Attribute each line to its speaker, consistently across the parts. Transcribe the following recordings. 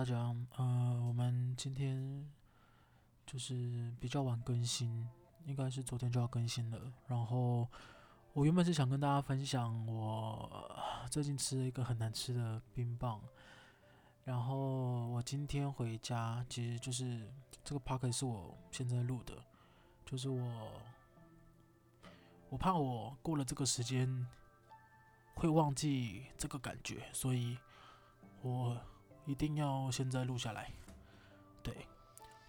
Speaker 1: 大家，呃，我们今天就是比较晚更新，应该是昨天就要更新了。然后我原本是想跟大家分享我最近吃了一个很难吃的冰棒。然后我今天回家，其实就是这个 part 是我现在录的，就是我我怕我过了这个时间会忘记这个感觉，所以我。一定要现在录下来。对，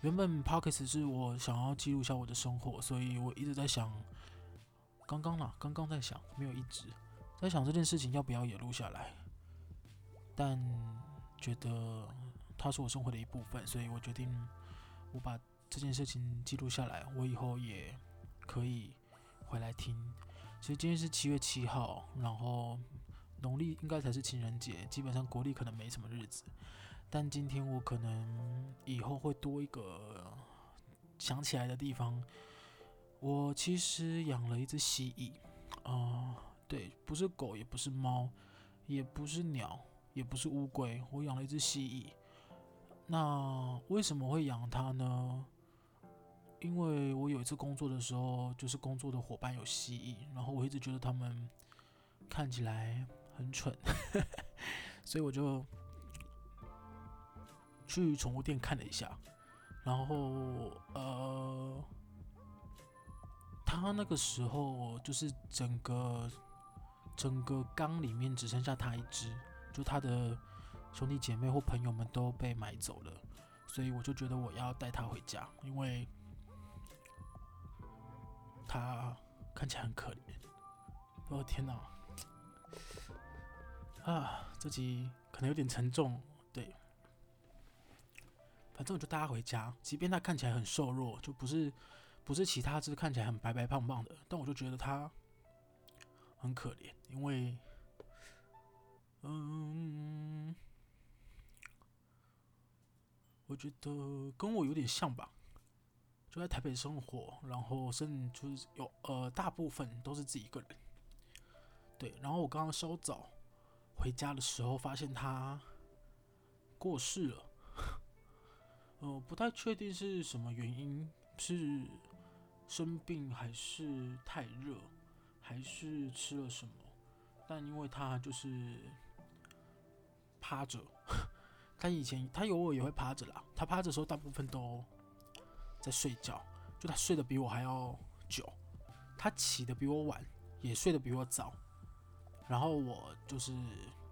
Speaker 1: 原本 Podcast 是我想要记录一下我的生活，所以我一直在想，刚刚啦，刚刚在想，没有一直在想这件事情要不要也录下来，但觉得它是我生活的一部分，所以我决定我把这件事情记录下来，我以后也可以回来听。其实今天是七月七号，然后。农历应该才是情人节，基本上国历可能没什么日子，但今天我可能以后会多一个想起来的地方。我其实养了一只蜥蜴，啊、对，不是狗，也不是猫，也不是鸟，也不是乌龟，我养了一只蜥蜴。那为什么会养它呢？因为我有一次工作的时候，就是工作的伙伴有蜥蜴，然后我一直觉得他们看起来。很蠢，所以我就去宠物店看了一下，然后呃，他那个时候就是整个整个缸里面只剩下他一只，就他的兄弟姐妹或朋友们都被买走了，所以我就觉得我要带他回家，因为他看起来很可怜。我哦天哪！啊，这集可能有点沉重，对。反正我就带他回家，即便他看起来很瘦弱，就不是不是其他只看起来很白白胖胖的，但我就觉得他很可怜，因为，嗯，我觉得跟我有点像吧，就在台北生活，然后甚至就是有呃大部分都是自己一个人，对。然后我刚刚稍早。回家的时候发现他过世了，呃，不太确定是什么原因，是生病还是太热，还是吃了什么？但因为他就是趴着，他以前他有我也会趴着啦，他趴着时候大部分都在睡觉，就他睡得比我还要久，他起得比我晚，也睡得比我早。然后我就是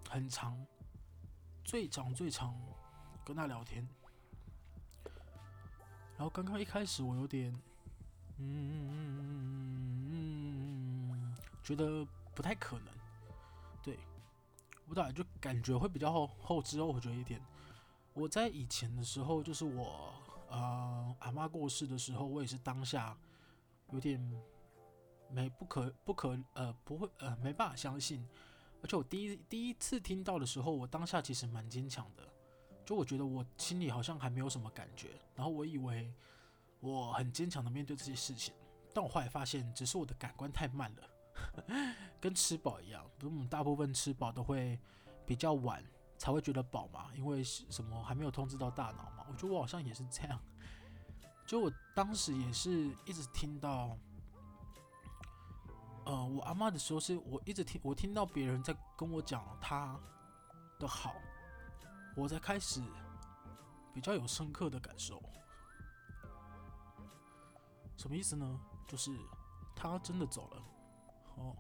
Speaker 1: 很长，最长最长跟他聊天。然后刚刚一开始我有点，嗯嗯嗯嗯嗯嗯嗯，觉得不太可能。对，不知道就感觉会比较后后知后觉一点。我在以前的时候，就是我呃阿嬷过世的时候，我也是当下有点。没不可不可呃不会呃没办法相信，而且我第一第一次听到的时候，我当下其实蛮坚强的，就我觉得我心里好像还没有什么感觉，然后我以为我很坚强的面对这些事情，但我后来发现只是我的感官太慢了，跟吃饱一样，不是我们大部分吃饱都会比较晚才会觉得饱嘛，因为什么还没有通知到大脑嘛，我觉得我好像也是这样，就我当时也是一直听到。呃，我阿嬷的时候是我一直听，我听到别人在跟我讲她的好，我才开始比较有深刻的感受。什么意思呢？就是她真的走了，哦，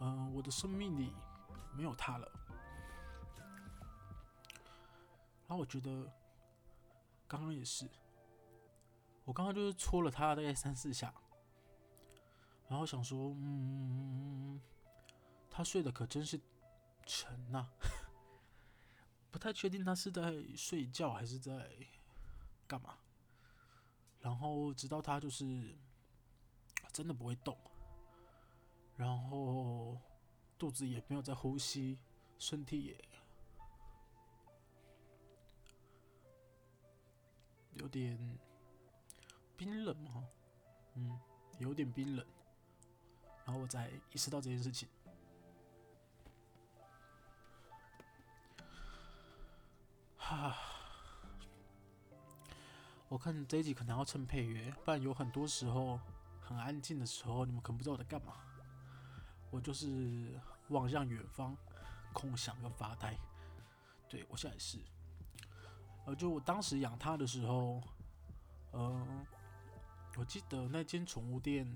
Speaker 1: 嗯、我的生命里没有她了。然后我觉得刚刚也是，我刚刚就是戳了她大概三四下。然后想说，嗯，他睡得可真是沉呐，不太确定他是在睡觉还是在干嘛。然后直到他就是真的不会动，然后肚子也没有在呼吸，身体也有点冰冷嘛，嗯，有点冰冷。然后我才意识到这件事情，哈。我看这一集可能要趁配乐，不然有很多时候很安静的时候，你们可能不知道我在干嘛。我就是望向远方，空想跟发呆。对，我现在也是。呃，就我当时养它的时候，呃，我记得那间宠物店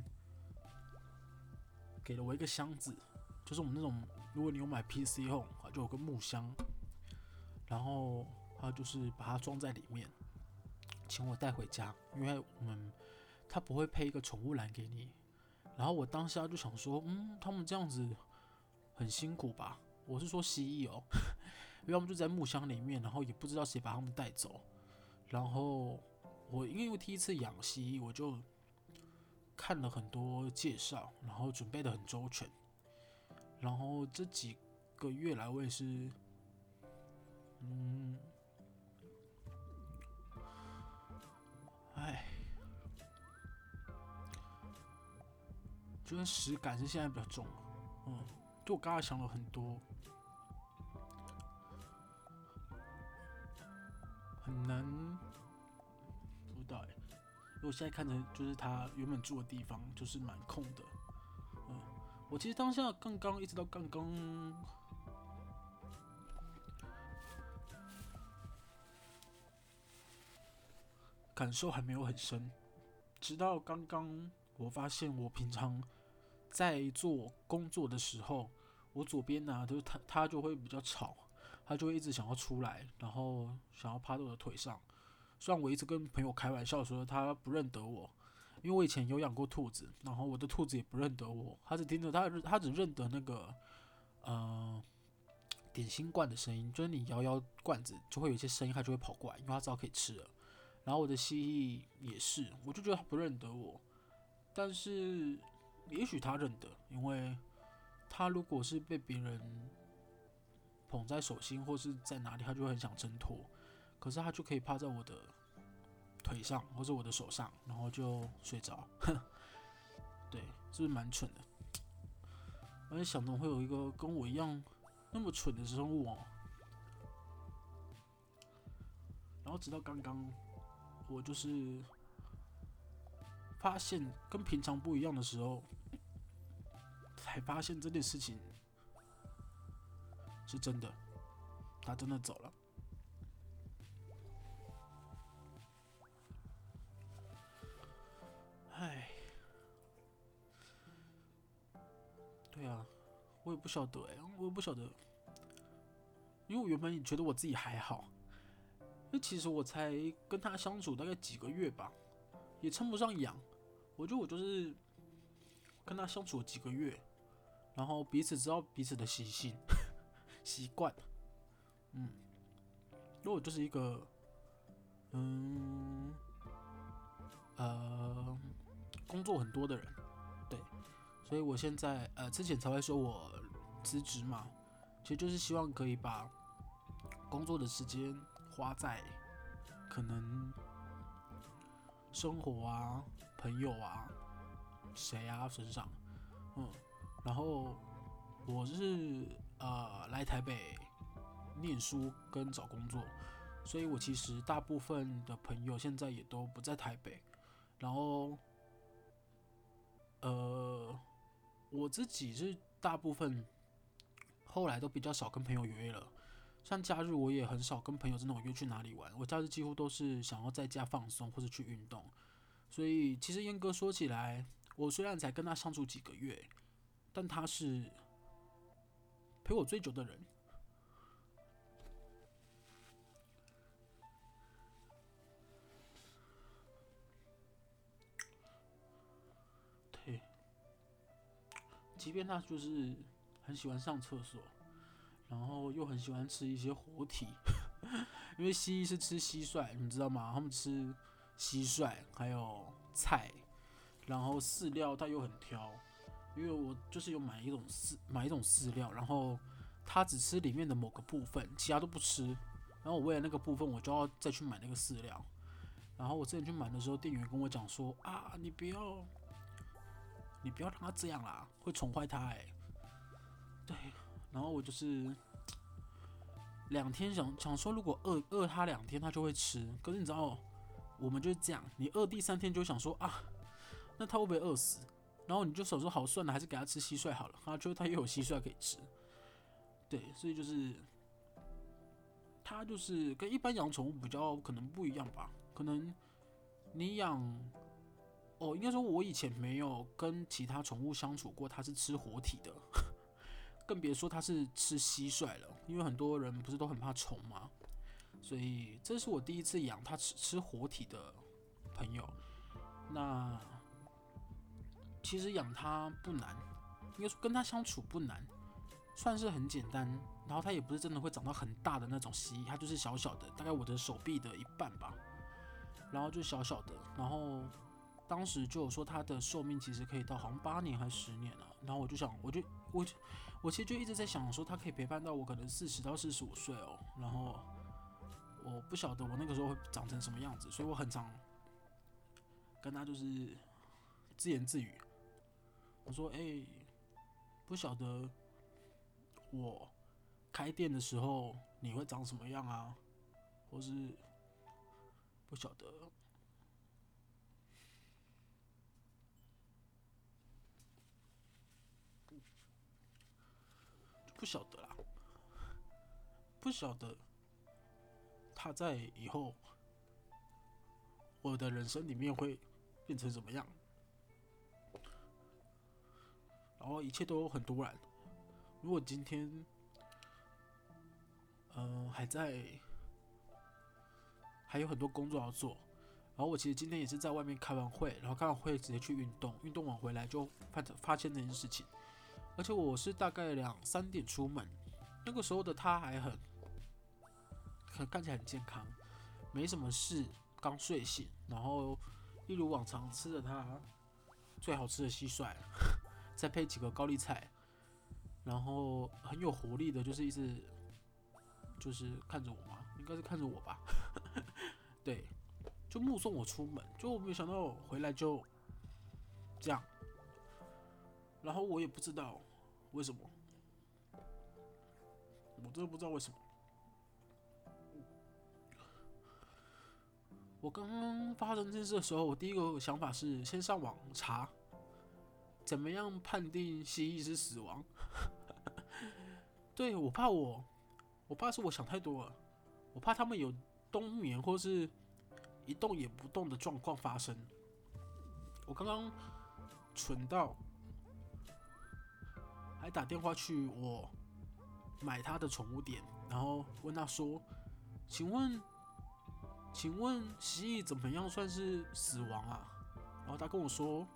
Speaker 1: 给了我一个箱子，就是我们那种，如果你有买 PC Home，就有个木箱，然后他就是把它装在里面，请我带回家，因为我们他不会配一个宠物栏给你。然后我当下就想说，嗯，他们这样子很辛苦吧？我是说蜥蜴哦。因为我们就在木箱里面，然后也不知道谁把他们带走。然后我因为我第一次养蜥蜴，我就看了很多介绍，然后准备得很周全。然后这几个月来，我也是，嗯，哎，觉得实感是现在比较重。嗯，就我刚刚想了很多。很难，不知道哎。我现在看着就是他原本住的地方，就是蛮空的。嗯，我其实当下刚刚一直到刚刚，感受还没有很深。直到刚刚，我发现我平常在做工作的时候，我左边呢、啊，就是他，他就会比较吵。他就会一直想要出来，然后想要趴在我的腿上。虽然我一直跟朋友开玩笑说他不认得我，因为我以前有养过兔子，然后我的兔子也不认得我，他只听着他他只认得那个呃点心罐的声音，就是你摇摇罐子就会有一些声音，他就会跑过来，因为他知道可以吃了。然后我的蜥蜴也是，我就觉得他不认得我，但是也许他认得，因为他如果是被别人。捧在手心或是在哪里，他就会很想挣脱，可是他就可以趴在我的腿上或者我的手上，然后就睡着。哼 对，是不是蛮蠢的？我也想，到会有一个跟我一样那么蠢的生物哦？然后直到刚刚，我就是发现跟平常不一样的时候，才发现这件事情。是真的，他真的走了。对啊，我也不晓得哎，我也不晓得，因为我原本也觉得我自己还好，那其实我才跟他相处大概几个月吧，也称不上养，我觉得我就是跟他相处几个月，然后彼此知道彼此的习性。习惯，嗯，因为我就是一个，嗯，呃，工作很多的人，对，所以我现在呃之前才会说我辞职嘛，其实就是希望可以把工作的时间花在可能生活啊、朋友啊、谁啊身上，嗯，然后我是。呃，来台北念书跟找工作，所以我其实大部分的朋友现在也都不在台北。然后，呃，我自己是大部分后来都比较少跟朋友约了，像假日我也很少跟朋友真的约去哪里玩。我假日几乎都是想要在家放松或者去运动。所以其实严格说起来，我虽然才跟他相处几个月，但他是。陪我最久的人，即便他就是很喜欢上厕所，然后又很喜欢吃一些活体，因为蜥蜴是吃蟋蟀，你知道吗？他们吃蟋蟀，还有菜，然后饲料他又很挑。因为我就是有买一种饲买一种饲料，然后他只吃里面的某个部分，其他都不吃。然后我为了那个部分，我就要再去买那个饲料。然后我之前去买的时候，店员跟我讲说：“啊，你不要，你不要让他这样啦，会宠坏他。”哎，对。然后我就是两天想想说，如果饿饿他两天，他就会吃。可是你知道，我们就是这样，你饿第三天就想说啊，那他会不会饿死？然后你就想说好算了，还是给他吃蟋蟀好了。他觉得他又有蟋蟀可以吃，对，所以就是他就是跟一般养宠物比较可能不一样吧。可能你养哦，应该说我以前没有跟其他宠物相处过，它是吃活体的，更别说它是吃蟋蟀了。因为很多人不是都很怕虫吗？所以这是我第一次养它吃吃活体的朋友。那其实养它不难，应该说跟它相处不难，算是很简单。然后它也不是真的会长到很大的那种蜥蜴，它就是小小的，大概我的手臂的一半吧。然后就小小的，然后当时就有说它的寿命其实可以到好像八年还是十年了。然后我就想，我就我我其实就一直在想说，它可以陪伴到我可能四十到四十五岁哦。然后。我不晓得我那个时候会长成什么样子，所以我很常跟他就是自言自语。我说：“哎、不晓得我开店的时候你会长什么样啊？或是不晓得，不晓得啦，不晓得。”他在以后，我的人生里面会变成怎么样？然后一切都很突然。如果今天，嗯、还在，还有很多工作要做。然后我其实今天也是在外面开完会，然后开完会直接去运动，运动完回来就发发现这件事情。而且我是大概两三点出门，那个时候的他还很。看起来很健康，没什么事，刚睡醒，然后一如往常吃着它最好吃的蟋蟀，再配几个高丽菜，然后很有活力的，就是一直就是看着我嘛，应该是看着我吧，对，就目送我出门，就没想到回来就这样，然后我也不知道为什么，我真的不知道为什么。我刚刚发生这件事的时候，我第一个想法是先上网查，怎么样判定蜥蜴是死亡？对，我怕我，我怕是我想太多了，我怕他们有冬眠或是一动也不动的状况发生。我刚刚蠢到还打电话去我买他的宠物店，然后问他说：“请问？”请问蜥蜴怎么样算是死亡啊？然后他跟我说，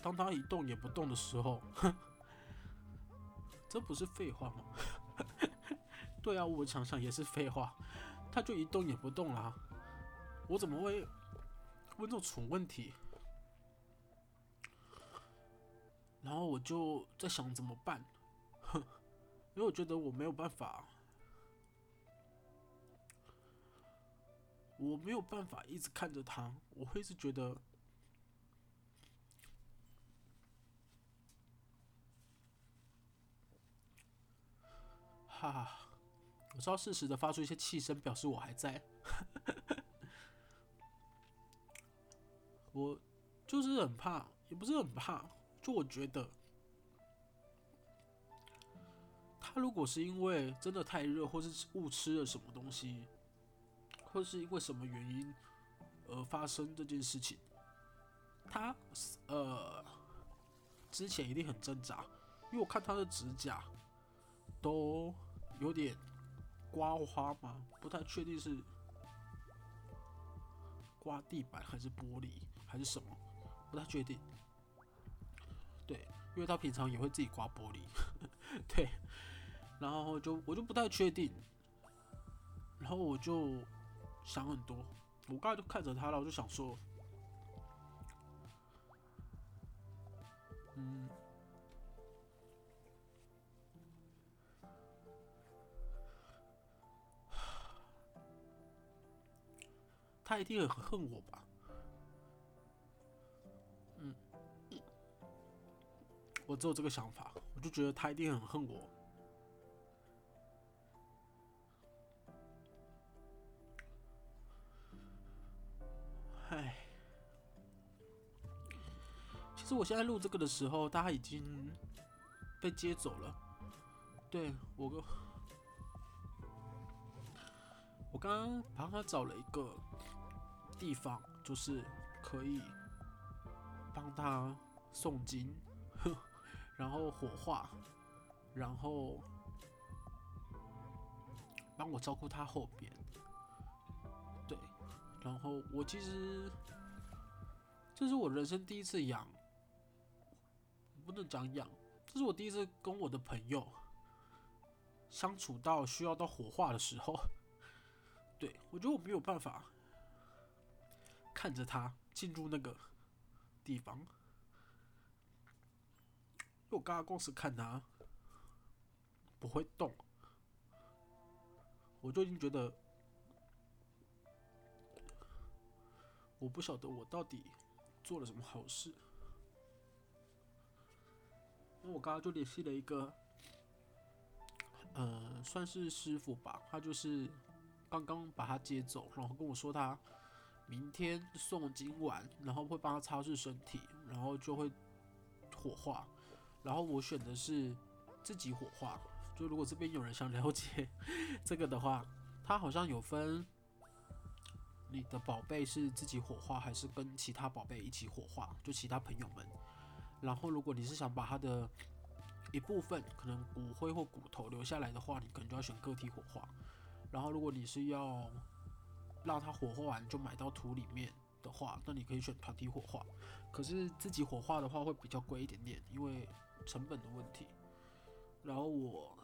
Speaker 1: 当他一动也不动的时候，这不是废话吗？对啊，我想想也是废话，他就一动也不动啦，我怎么会问这种蠢问题？然后我就在想怎么办，哼，因为我觉得我没有办法。我没有办法一直看着他，我会是觉得，哈，我知道适时的发出一些气声，表示我还在。我就是很怕，也不是很怕，就我觉得，他如果是因为真的太热，或是误吃了什么东西。或是因为什么原因而发生这件事情，他呃之前一定很挣扎，因为我看他的指甲都有点刮花嘛，不太确定是刮地板还是玻璃还是什么，不太确定。对，因为他平常也会自己刮玻璃，对，然后就我就不太确定，然后我就。想很多，我刚才就看着他了，我就想说，嗯，他一定很恨我吧？我只有这个想法，我就觉得他一定很恨我。唉，其实我现在录这个的时候，他已经被接走了。对我跟。我刚刚帮他找了一个地方，就是可以帮他诵经。呵 然后火化，然后帮我照顾他后边。对，然后我其实这是我人生第一次养，不能讲养，这是我第一次跟我的朋友。相处到需要到火化的时候，对，我觉得我没有办法看着他进入那个地方，我刚刚光是看他不会动，我就已经觉得我不晓得我到底做了什么好事，因为我刚刚就联系了一个。呃，算是师傅吧，他就是刚刚把他接走，然后跟我说他明天诵经完，然后会帮他擦拭身体，然后就会火化。然后我选的是自己火化，就如果这边有人想了解这个的话，他好像有分你的宝贝是自己火化，还是跟其他宝贝一起火化，就其他朋友们。然后如果你是想把他的一部分可能骨灰或骨头留下来的话，你可能就要选个体火化。然后，如果你是要让它火化完就埋到土里面的话，那你可以选团体火化。可是自己火化的话会比较贵一点点，因为成本的问题。然后我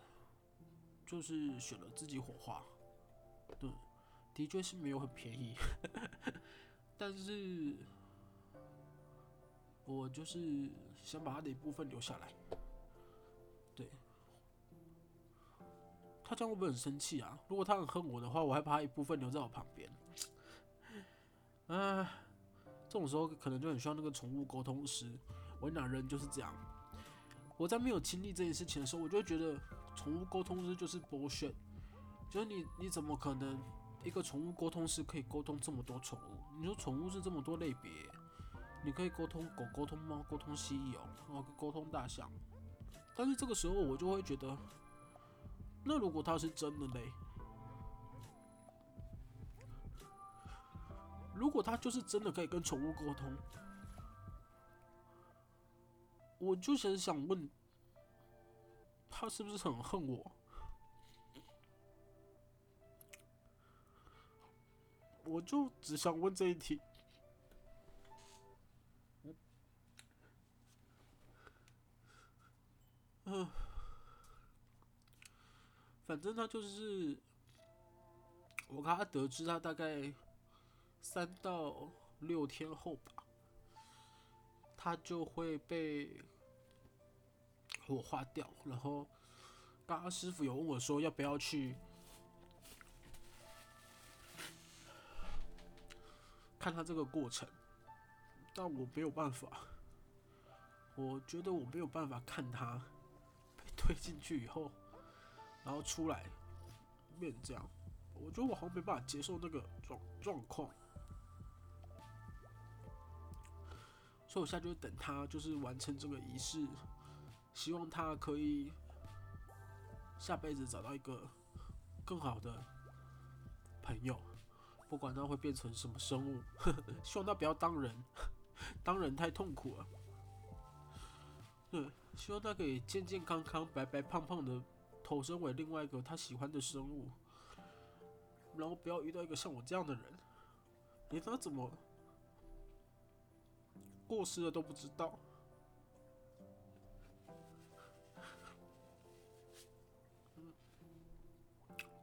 Speaker 1: 就是选了自己火化，对，的确是没有很便宜，但是我就是想把它的一部分留下来。对，他这样会不会很生气啊？如果他很恨我的话，我还把他一部分留在我旁边。啊，这种时候可能就很需要那个宠物沟通师。我跟你讲，人就是这样。我在没有经历这件事情的时候，我就觉得宠物沟通师就是 bullshit。就是你，你怎么可能一个宠物沟通师可以沟通这么多宠物？你说宠物是这么多类别，你可以沟通狗、沟通猫、沟通蜥蜴哦，然后沟通大象。但是这个时候我就会觉得，那如果他是真的嘞？如果他就是真的可以跟宠物沟通，我就想想问，他是不是很恨我？我就只想问这一题。嗯，反正他就是，我刚刚得知他大概三到六天后吧，他就会被火化掉。然后刚刚师傅有问我说要不要去看他这个过程，但我没有办法，我觉得我没有办法看他被。推进去以后，然后出来变这样，我觉得我好像没办法接受那个状状况，所以我现在就等他，就是完成这个仪式，希望他可以下辈子找到一个更好的朋友，不管他会变成什么生物，呵呵，希望他不要当人，当人太痛苦了。对，希望他可以健健康康、白白胖胖的投生为另外一个他喜欢的生物，然后不要遇到一个像我这样的人，连他怎么过世了都不知道。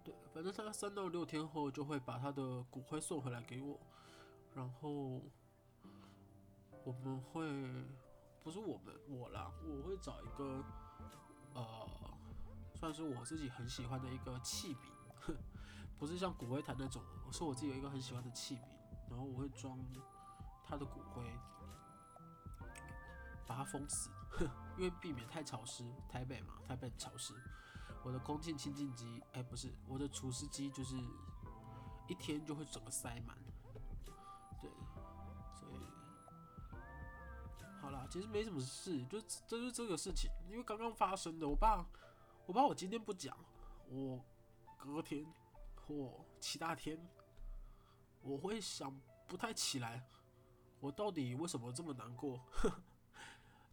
Speaker 1: 对，反正他三到六天后就会把他的骨灰送回来给我，然后我们会。不是我们我啦，我会找一个呃，算是我自己很喜欢的一个器皿，不是像骨灰坛那种，是我自己有一个很喜欢的器皿，然后我会装他的骨灰，把它封死，因为避免太潮湿。台北嘛，台北很潮湿，我的空气清净机，哎，不是，我的除湿机就是一天就会整个塞满，对。所以好啦，其实没什么事，就这就是这个事情，因为刚刚发生的，我怕我怕我今天不讲，我隔天或其他天，我会想不太起来，我到底为什么这么难过？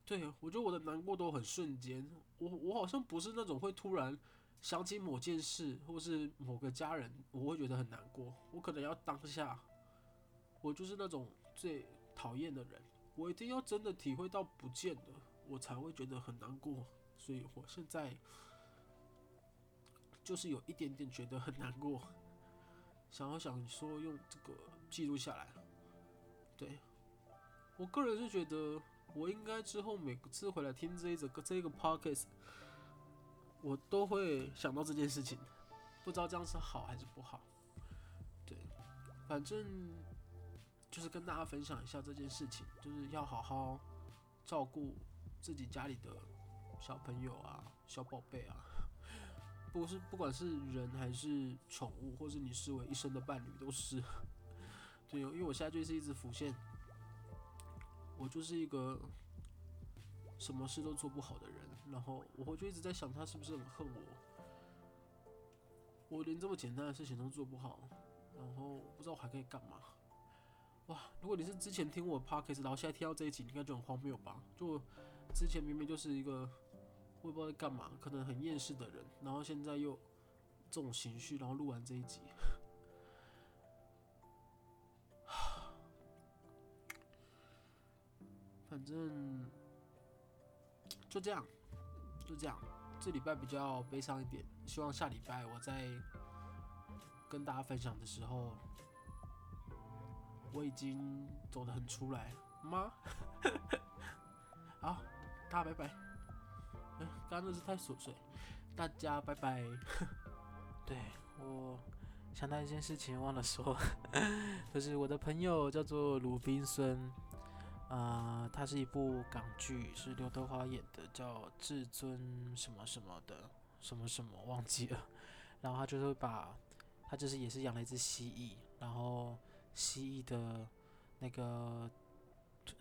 Speaker 1: 对，我觉得我的难过都很瞬间，我我好像不是那种会突然想起某件事或是某个家人，我会觉得很难过。我可能要当下，我就是那种最讨厌的人，我一定要真的体会到不见了，我才会觉得很难过。所以我现在就是有一点点觉得很难过，想要想说用这个记录下来。对，我个人是觉得。我应该之后每次回来听这一个这个 podcast，我都会想到这件事情，不知道这样是好还是不好。对，反正就是跟大家分享一下这件事情，就是要好好照顾自己家里的小朋友啊、小宝贝啊，不是不管是人还是宠物，或是你视为一生的伴侣都是。对，因为我现在就是一直浮现。我就是一个什么事都做不好的人，然后我就一直在想，他是不是很恨我？我连这么简单的事情都做不好，然后不知道我还可以干嘛？哇！如果你是之前听我 podcast，然后现在听到这一集，应该就很荒谬吧？就之前明明就是一个我也不知道在干嘛，可能很厌世的人，然后现在又这种情绪，然后录完这一集。反正就这样，就这样。这礼拜比较悲伤一点，希望下礼拜我在跟大家分享的时候，我已经走得很出来吗？好，大家拜拜。哎，刚刚那是太琐碎，大家拜拜。对，我想到一件事情忘了说，就是我的朋友叫做鲁滨孙。啊、它是一部港剧，是刘德华演的，叫《至尊什么什么的什么什么》，忘记了。然后他就是把，他就是也是养了一只蜥蜴，然后蜥蜴的那个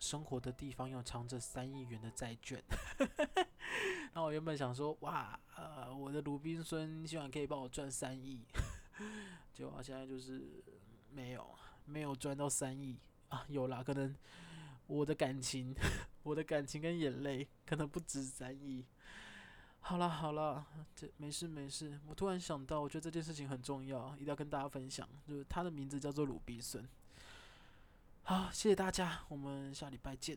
Speaker 1: 生活的地方又藏着三亿元的债券。然后我原本想说，哇，呃，我的鲁滨孙希望可以帮我赚三亿，结果现在就是没有，没有赚到三亿啊，有啦，可能。我的感情，我的感情跟眼泪可能不止三亿。好了好了，这没事没事。我突然想到，我觉得这件事情很重要，一定要跟大家分享。就是他的名字叫做鲁滨孙。好，谢谢大家，我们下礼拜见。